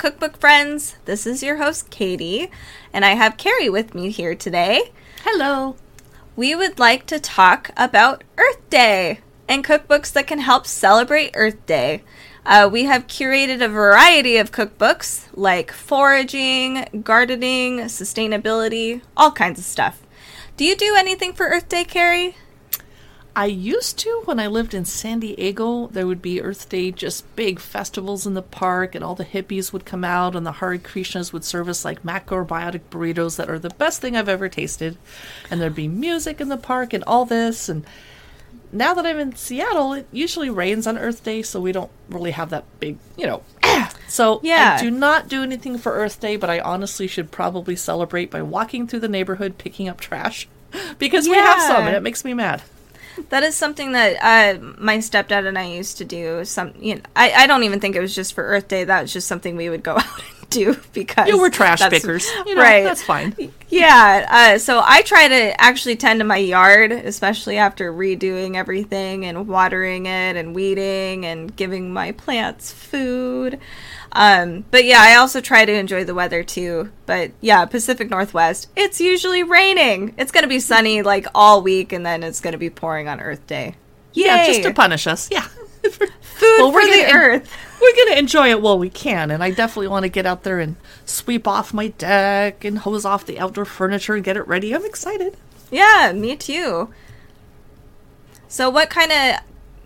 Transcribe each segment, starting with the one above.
cookbook friends. This is your host, Katie, and I have Carrie with me here today. Hello. We would like to talk about Earth Day and cookbooks that can help celebrate Earth Day. Uh, we have curated a variety of cookbooks like foraging, gardening, sustainability, all kinds of stuff. Do you do anything for Earth Day, Carrie? I used to when I lived in San Diego. There would be Earth Day, just big festivals in the park, and all the hippies would come out, and the Hare Krishnas would serve us like macrobiotic burritos that are the best thing I've ever tasted. And there'd be music in the park and all this. And now that I'm in Seattle, it usually rains on Earth Day, so we don't really have that big, you know. so Yeah. I do not do anything for Earth Day, but I honestly should probably celebrate by walking through the neighborhood picking up trash. Because we have some, and it makes me mad. That is something that uh, my stepdad and I used to do. Some, you know, I, I don't even think it was just for Earth Day. That was just something we would go out and do because You were trash pickers. You know, right? That's fine. Yeah. Uh, so I try to actually tend to my yard, especially after redoing everything and watering it and weeding and giving my plants food. Um, but yeah, I also try to enjoy the weather too. But yeah, Pacific Northwest, it's usually raining. It's going to be sunny like all week and then it's going to be pouring on Earth Day. Yeah, just to punish us. Yeah. Food Well, for we're the gonna- earth. We're going to enjoy it while we can, and I definitely want to get out there and sweep off my deck and hose off the outdoor furniture and get it ready. I'm excited. Yeah, me too. So, what kind of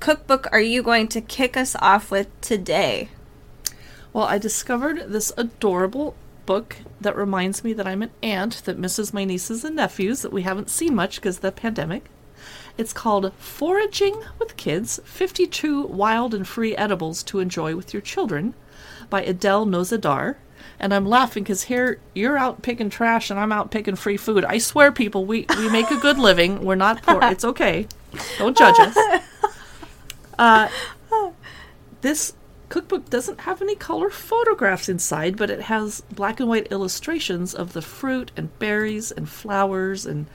cookbook are you going to kick us off with today? Well, I discovered this adorable book that reminds me that I'm an aunt that misses my nieces and nephews that we haven't seen much because of the pandemic. It's called Foraging with Kids 52 Wild and Free Edibles to Enjoy with Your Children by Adele Nozedar. And I'm laughing because here you're out picking trash and I'm out picking free food. I swear, people, we, we make a good living. We're not poor. It's okay. Don't judge us. Uh, this cookbook doesn't have any color photographs inside, but it has black and white illustrations of the fruit and berries and flowers and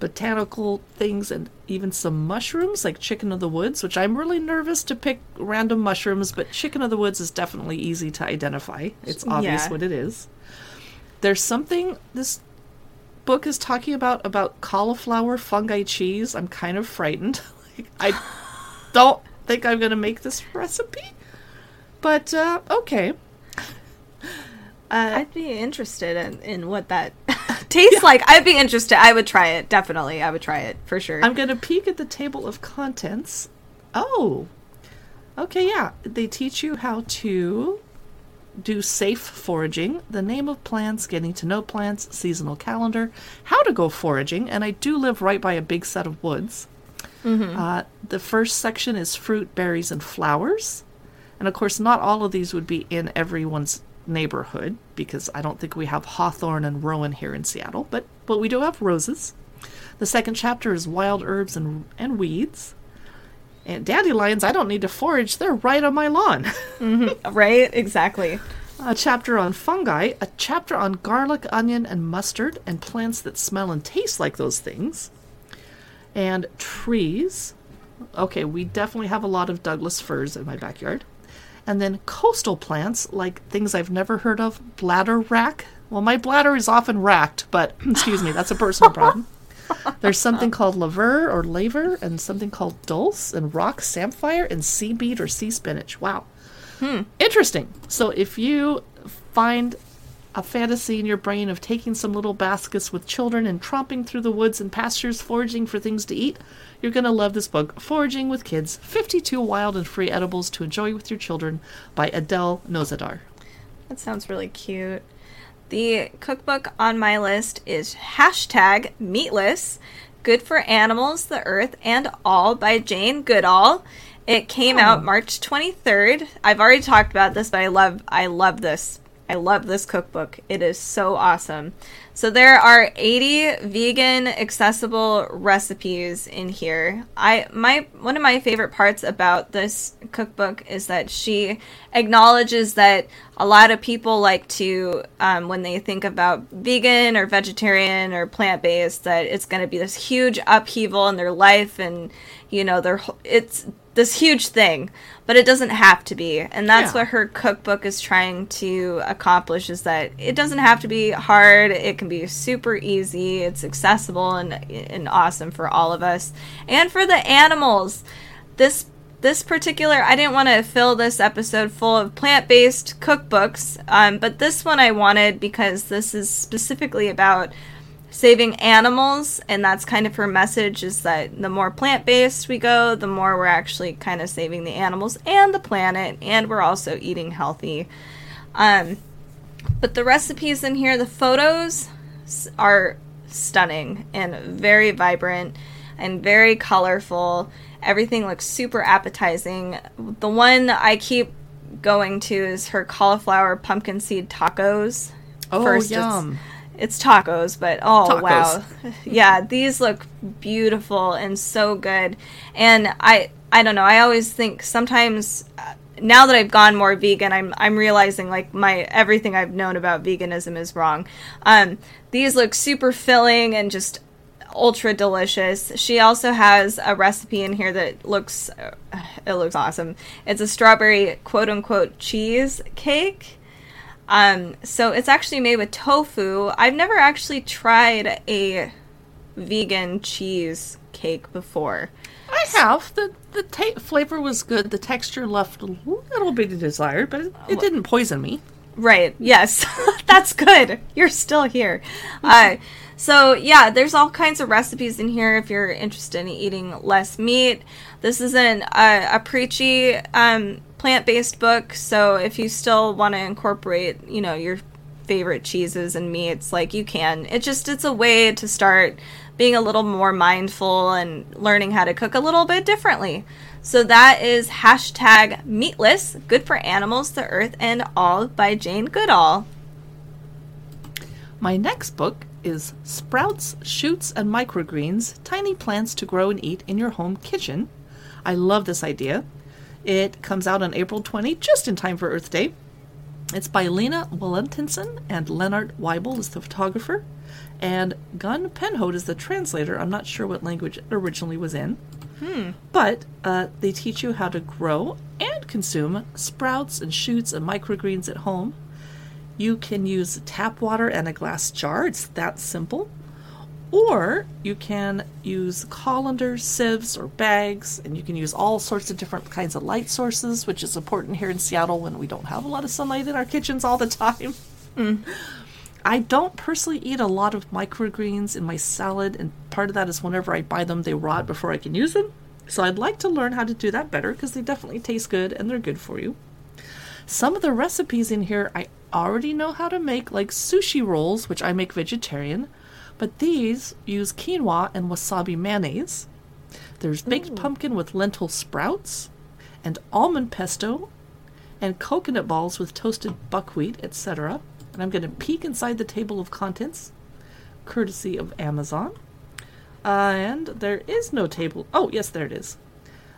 botanical things and even some mushrooms like chicken of the woods, which I'm really nervous to pick random mushrooms, but chicken of the woods is definitely easy to identify. It's obvious Yeah. what it is. There's something this book is talking about about cauliflower fungi cheese. I'm kind of frightened. like, I don't think I'm going to make this recipe. But uh, okay. Uh, I'd be interested in, in what that tastes like. I'd be interested. I would try it. Definitely. I would try it for sure. I'm going to peek at the table of contents. Oh. Okay, yeah. They teach you how to do safe foraging, the name of plants, getting to know plants, seasonal calendar, how to go foraging, and I do live right by a big set of woods. Uh, the first section is fruit, berries, and flowers. And of course, not all of these would be in everyone's neighborhood because I don't think we have hawthorn and rowan here in Seattle, but, but we do have roses. The second chapter is wild herbs and, and weeds. And dandelions, I don't need to forage, they're right on my lawn. Mm-hmm. right? Exactly. a chapter on fungi, a chapter on garlic, onion, and mustard, and plants that smell and taste like those things. And trees. Okay, we definitely have a lot of Douglas firs in my backyard. And then coastal plants, like things I've never heard of, bladderwrack. Well, my bladder is often racked, but excuse me, that's a personal problem. There's something called laver or laver, and something called dulse, and rock samphire, and sea beet or sea spinach. Wow. Hmm. Interesting. So if you find a fantasy in your brain of taking some little baskets with children and tromping through the woods and pastures foraging for things to eat, you're going to love this book, Foraging with Kids 52 Wild and Free Edibles to Enjoy with Your Children by Adele Nozedar. That sounds really cute. The cookbook on my list is hashtag meatless, good for animals, the earth, and all by Jane Goodall. It came oh. out March 23rd. I've already talked about this, but I love I love this. I love this cookbook. It is so awesome. So there are 80 vegan accessible recipes in here. I my one of my favorite parts about this cookbook is that she acknowledges that a lot of people like to um, when they think about vegan or vegetarian or plant-based that it's going to be this huge upheaval in their life and you know their it's this huge thing, but it doesn't have to be. And that's Yeah. what her cookbook is trying to accomplish is that it doesn't have to be hard. It can be super easy. It's accessible and and awesome for all of us and for the animals. This this particular I didn't want to fill this episode full of plant-based cookbooks, um, but this one I wanted because this is specifically about saving animals and that's kind of her message is that the more plant-based we go the more we're actually kind of saving the animals and the planet and we're also eating healthy. Um, but the recipes in here the photos are stunning and very vibrant and very colorful. Everything looks super appetizing. The one i keep going to is her cauliflower pumpkin seed tacos. Oh, First, yum. It's tacos, but oh Tacos. wow, yeah, these look beautiful and so good. And I, I don't know. I always think sometimes uh, now that I've gone more vegan, I'm I'm realizing like my everything I've known about veganism is wrong. Um, these look super filling and just ultra delicious. She also has a recipe in here that looks uh, it looks awesome. It's a strawberry quote unquote cheese cake. Um, so it's actually made with tofu. I've never actually tried a vegan cheese cake before. I have. The the ta- flavor was good. The texture left a little bit of desire, but it, it didn't poison me. Right. Yes. That's good. You're still here. Uh, so yeah, there's all kinds of recipes in here if you're interested in eating less meat. This isn't a, a preachy um, plant-based book, so if you still want to incorporate, you know, your favorite cheeses and meats, like you can. It just it's a way to start being a little more mindful and learning how to cook a little bit differently. So that is hashtag meatless, good for animals, the earth, and all by Jane Goodall. My next book is Sprouts, Shoots, and Microgreens Tiny Plants to Grow and Eat in Your Home Kitchen. I love this idea. It comes out on April 20, just in time for Earth Day. It's by Lena Wallentinson and Leonard Weibel is the photographer, and Gun Penhoat is the translator. I'm not sure what language it originally was in. But uh, they teach you how to grow and consume sprouts and shoots and microgreens at home. You can use tap water and a glass jar. It's that simple. Or you can use colanders, sieves, or bags, and you can use all sorts of different kinds of light sources, which is important here in Seattle when we don't have a lot of sunlight in our kitchens all the time. I don't personally eat a lot of microgreens in my salad, and part of that is whenever I buy them, they rot before I can use them. So I'd like to learn how to do that better because they definitely taste good and they're good for you. Some of the recipes in here I already know how to make, like sushi rolls, which I make vegetarian, but these use quinoa and wasabi mayonnaise. There's baked pumpkin with lentil sprouts, and almond pesto, and coconut balls with toasted buckwheat, etc. And I'm going to peek inside the table of contents, courtesy of Amazon. Uh, and there is no table. Oh, yes, there it is.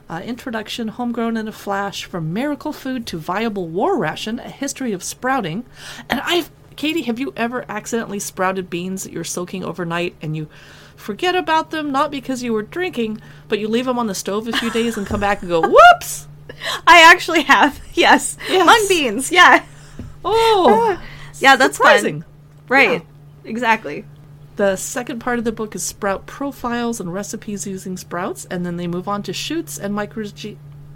Uh, introduction Homegrown in a Flash From Miracle Food to Viable War Ration A History of Sprouting. And I've. Katie, have you ever accidentally sprouted beans that you're soaking overnight and you forget about them, not because you were drinking, but you leave them on the stove a few days and come back and go, whoops! I actually have, yes. Yes. Mung beans, yeah. Oh! Yeah, that's surprising. fun. Right. Exactly. The second part of the book is sprout profiles and recipes using sprouts, and then they move on to shoots and micro-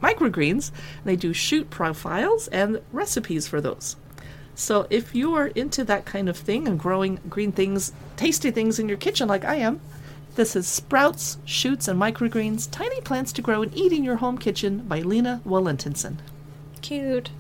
microgreens. They do shoot profiles and recipes for those. So if you are into that kind of thing and growing green things, tasty things in your kitchen like I am, this is Sprouts, Shoots, and Microgreens Tiny Plants to Grow and Eat in Your Home Kitchen by Lena Wallentinson. Cute.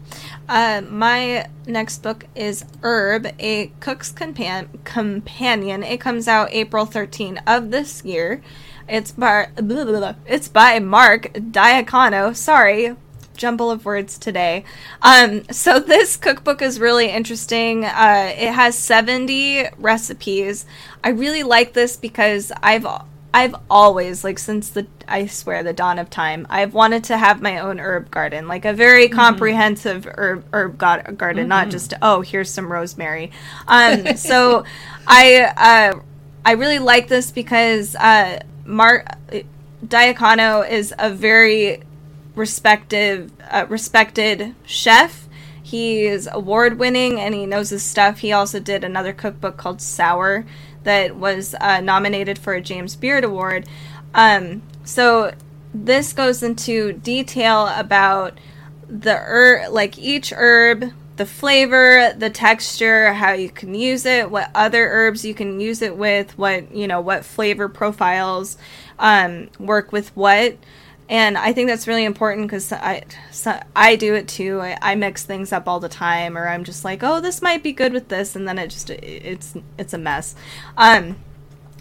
Uh, my next book is Herb, a cook's compan- companion. It comes out April 13 of this year. It's by blah, blah, blah. it's by Mark Diacono. Sorry, jumble of words today. Um, so this cookbook is really interesting. Uh, it has 70 recipes. I really like this because I've I've always like since the I swear the dawn of time I've wanted to have my own herb garden like a very comprehensive herb herb gar- garden not just oh here's some rosemary um so I uh I really like this because uh Mark Diacono is a very respective uh, respected chef. He's award winning and he knows his stuff. He also did another cookbook called Sour that was uh, nominated for a James Beard Award. Um, so this goes into detail about the like each herb, the flavor, the texture, how you can use it, what other herbs you can use it with, what you know, what flavor profiles um, work with what. And I think that's really important because I, so I do it too. I, I mix things up all the time, or I'm just like, oh, this might be good with this, and then it just it's it's a mess. Um,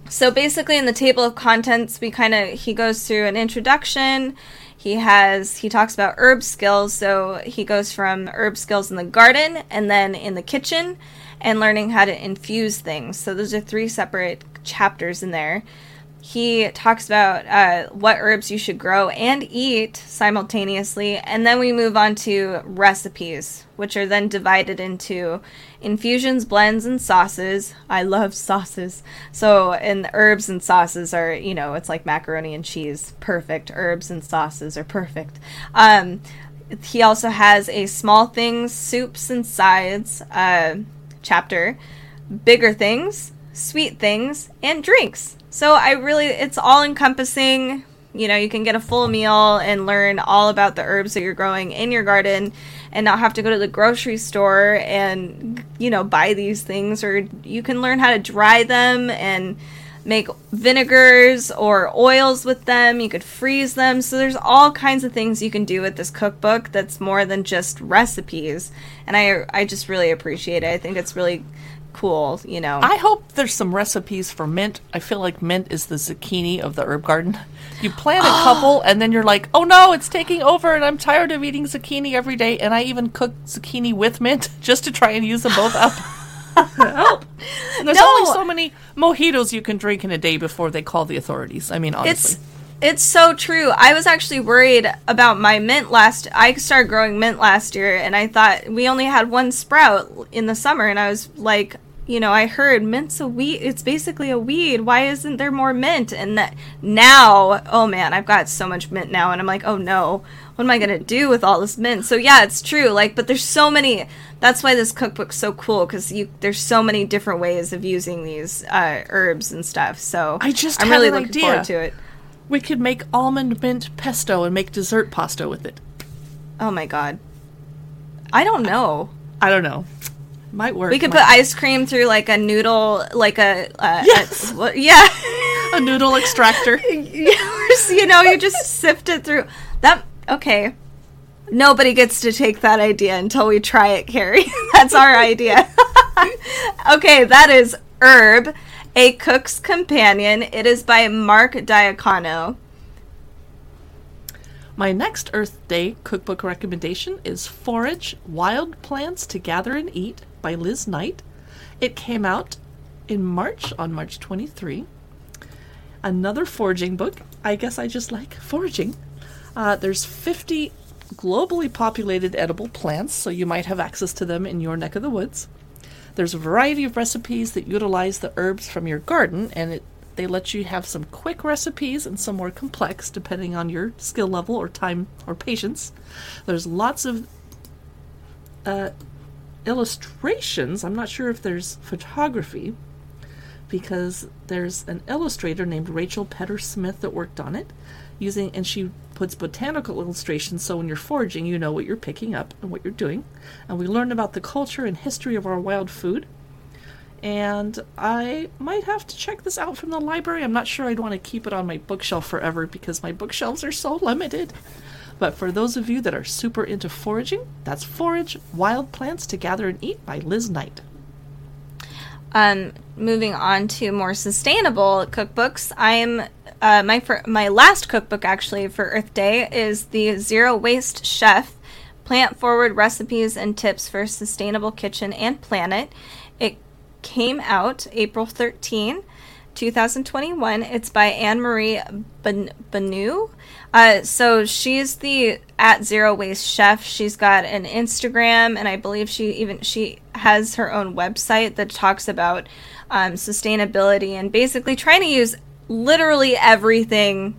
so basically, in the table of contents, we kind of he goes through an introduction. He has he talks about herb skills, so he goes from herb skills in the garden and then in the kitchen, and learning how to infuse things. So those are three separate chapters in there he talks about uh, what herbs you should grow and eat simultaneously. And then we move on to recipes, which are then divided into infusions, blends, and sauces. I love sauces. So, and herbs and sauces are, you know, it's like macaroni and cheese. Perfect. Herbs and sauces are perfect. Um, he also has a small things, soups, and sides uh, chapter, bigger things, sweet things, and drinks. So I really, it's all encompassing. You know, you can get a full meal and learn all about the herbs that you're growing in your garden and not have to go to the grocery store and, you know, buy these things. Or you can learn how to dry them and make vinegars or oils with them. You could freeze them. So there's all kinds of things you can do with this cookbook that's more than just recipes. And I I just really appreciate it. I think it's really cool, you know. I hope there's some recipes for mint. I feel like mint is the zucchini of the herb garden. You plant a couple and then you're like, "Oh no, it's taking over and I'm tired of eating zucchini every day." And I even cook zucchini with mint just to try and use them both up. Help. There's No. only so many mojitos you can drink in a day before they call the authorities. I mean, honestly. It's it's so true. I was actually worried about my mint last. I started growing mint last year, and I thought we only had one sprout in the summer, and I was like, you know, I heard mint's a weed. It's basically a weed. Why isn't there more mint? And that now, oh man, I've got so much mint now, and I'm like, oh no, what am I gonna do with all this mint? So yeah, it's true. Like, but there's so many. That's why this cookbook's so cool because you there's so many different ways of using these uh, herbs and stuff. So I just I'm really an looking idea. forward to it. We could make almond mint pesto and make dessert pasta with it. Oh my god. I don't know. I don't know. Might work. We could might- put ice cream through like a noodle, like a, uh, Yes. a- yeah. a noodle extractor. you know, you just sift it through. That okay. Nobody gets to take that idea until we try it, Carrie. That's our idea. okay, that is Herb, a cook's companion. It is by Mark Diacono. My next Earth Day cookbook recommendation is Forage Wild Plants to Gather and Eat by Liz Knight. It came out in March, on March 23. Another foraging book. I guess I just like foraging. Uh, there's 50 globally populated edible plants, so you might have access to them in your neck of the woods. There's a variety of recipes that utilize the herbs from your garden, and it, they let you have some quick recipes and some more complex, depending on your skill level or time or patience. There's lots of uh, illustrations. I'm not sure if there's photography, because there's an illustrator named Rachel Pedder-Smith that worked on it, using and she puts botanical illustrations so when you're foraging you know what you're picking up and what you're doing. And we learn about the culture and history of our wild food. And I might have to check this out from the library. I'm not sure I'd want to keep it on my bookshelf forever because my bookshelves are so limited. But for those of you that are super into foraging, that's Forage Wild Plants to Gather and Eat by Liz Knight. Um, moving on to more sustainable cookbooks, I'm uh, my my last cookbook actually for Earth Day is the Zero Waste Chef: Plant Forward Recipes and Tips for Sustainable Kitchen and Planet. It came out April 13, 2021. It's by Anne Marie ben- Benu. Uh, so she's the at Zero Waste Chef. She's got an Instagram, and I believe she even she has her own website that talks about um, sustainability and basically trying to use literally everything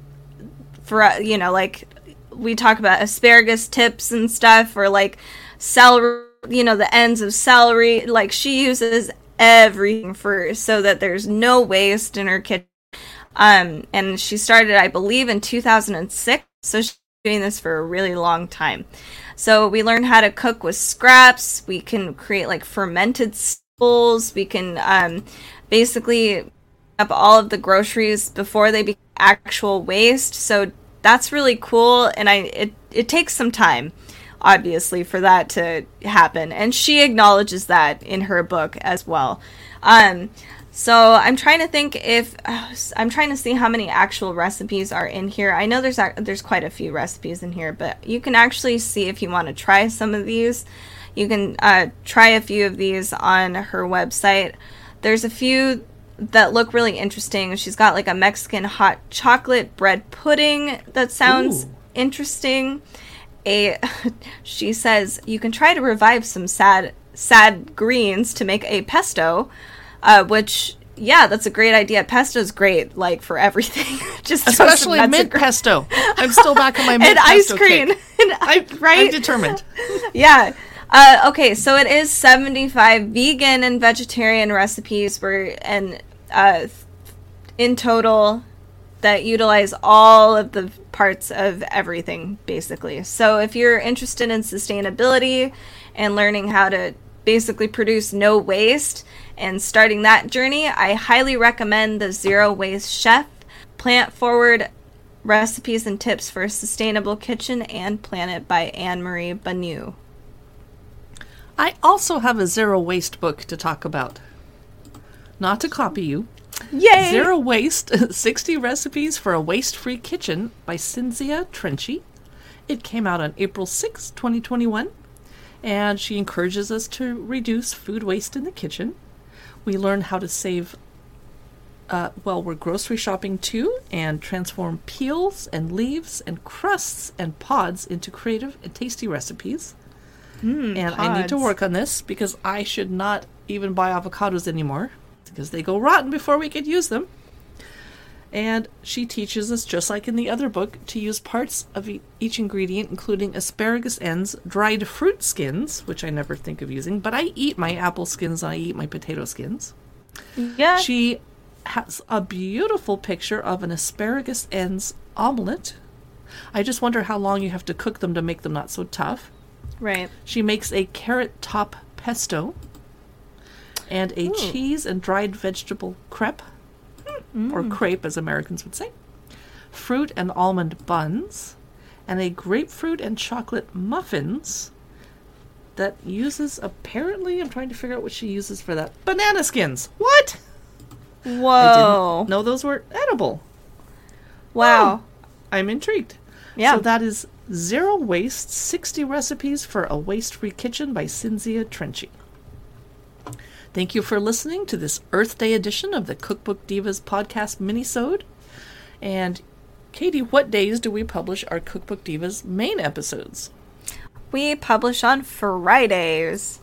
for uh, you know like we talk about asparagus tips and stuff, or like celery, you know, the ends of celery. Like she uses everything for so that there's no waste in her kitchen. Um, and she started, I believe, in 2006. So she's doing this for a really long time. So we learn how to cook with scraps. We can create like fermented staples. We can um, basically up all of the groceries before they become actual waste. So that's really cool, and I it it takes some time, obviously, for that to happen, and she acknowledges that in her book as well. Um, so I'm trying to think if uh, I'm trying to see how many actual recipes are in here. I know there's there's quite a few recipes in here, but you can actually see if you want to try some of these. You can uh, try a few of these on her website. There's a few that look really interesting. She's got like a Mexican hot chocolate bread pudding that sounds Ooh. interesting. A she says you can try to revive some sad sad greens to make a pesto, uh, which yeah, that's a great idea. Pesto's great, like for everything. Just especially mint gr- pesto. I'm still back on my mint and ice cream. and, I, right? I'm determined. yeah. Uh, okay, so it is 75 vegan and vegetarian recipes where and uh, in total that utilize all of the parts of everything basically. So if you're interested in sustainability and learning how to basically produce no waste and starting that journey, I highly recommend the Zero Waste Chef Plant Forward Recipes and Tips for a Sustainable Kitchen and Planet by Anne Marie Bonneau. I also have a zero waste book to talk about. Not to copy you. Yay! Zero Waste 60 Recipes for a Waste Free Kitchen by Cinzia Trenchi. It came out on April 6, 2021, and she encourages us to reduce food waste in the kitchen. We learn how to save uh, well, we're grocery shopping too, and transform peels and leaves and crusts and pods into creative and tasty recipes. Mm, and pods. I need to work on this because I should not even buy avocados anymore because they go rotten before we could use them. And she teaches us, just like in the other book, to use parts of each ingredient, including asparagus ends, dried fruit skins, which I never think of using, but I eat my apple skins and I eat my potato skins. Yeah. She has a beautiful picture of an asparagus ends omelet. I just wonder how long you have to cook them to make them not so tough. Right. She makes a carrot top pesto and a Ooh. cheese and dried vegetable crepe, mm. or crepe as Americans would say, fruit and almond buns, and a grapefruit and chocolate muffins that uses apparently I'm trying to figure out what she uses for that. Banana skins. What? Whoa. Know those were edible. Wow. Oh, I'm intrigued. Yeah. So that is Zero Waste 60 Recipes for a Waste Free Kitchen by Cinzia Trenchi. Thank you for listening to this Earth Day edition of the Cookbook Divas podcast minisode. And Katie, what days do we publish our Cookbook Divas main episodes? We publish on Fridays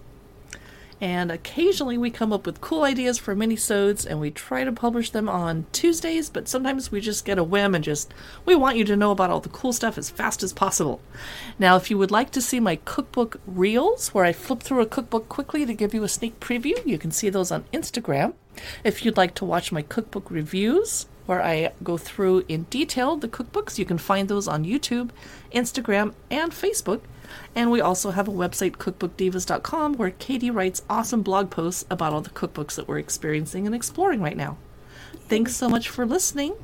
and occasionally we come up with cool ideas for minisodes and we try to publish them on Tuesdays, but sometimes we just get a whim and just we want you to know about all the cool stuff as fast as possible. Now, if you would like to see my cookbook reels where I flip through a cookbook quickly to give you a sneak preview, you can see those on Instagram. If you'd like to watch my cookbook reviews, where I go through in detail the cookbooks. You can find those on YouTube, Instagram, and Facebook. And we also have a website, cookbookdivas.com, where Katie writes awesome blog posts about all the cookbooks that we're experiencing and exploring right now. Thanks so much for listening,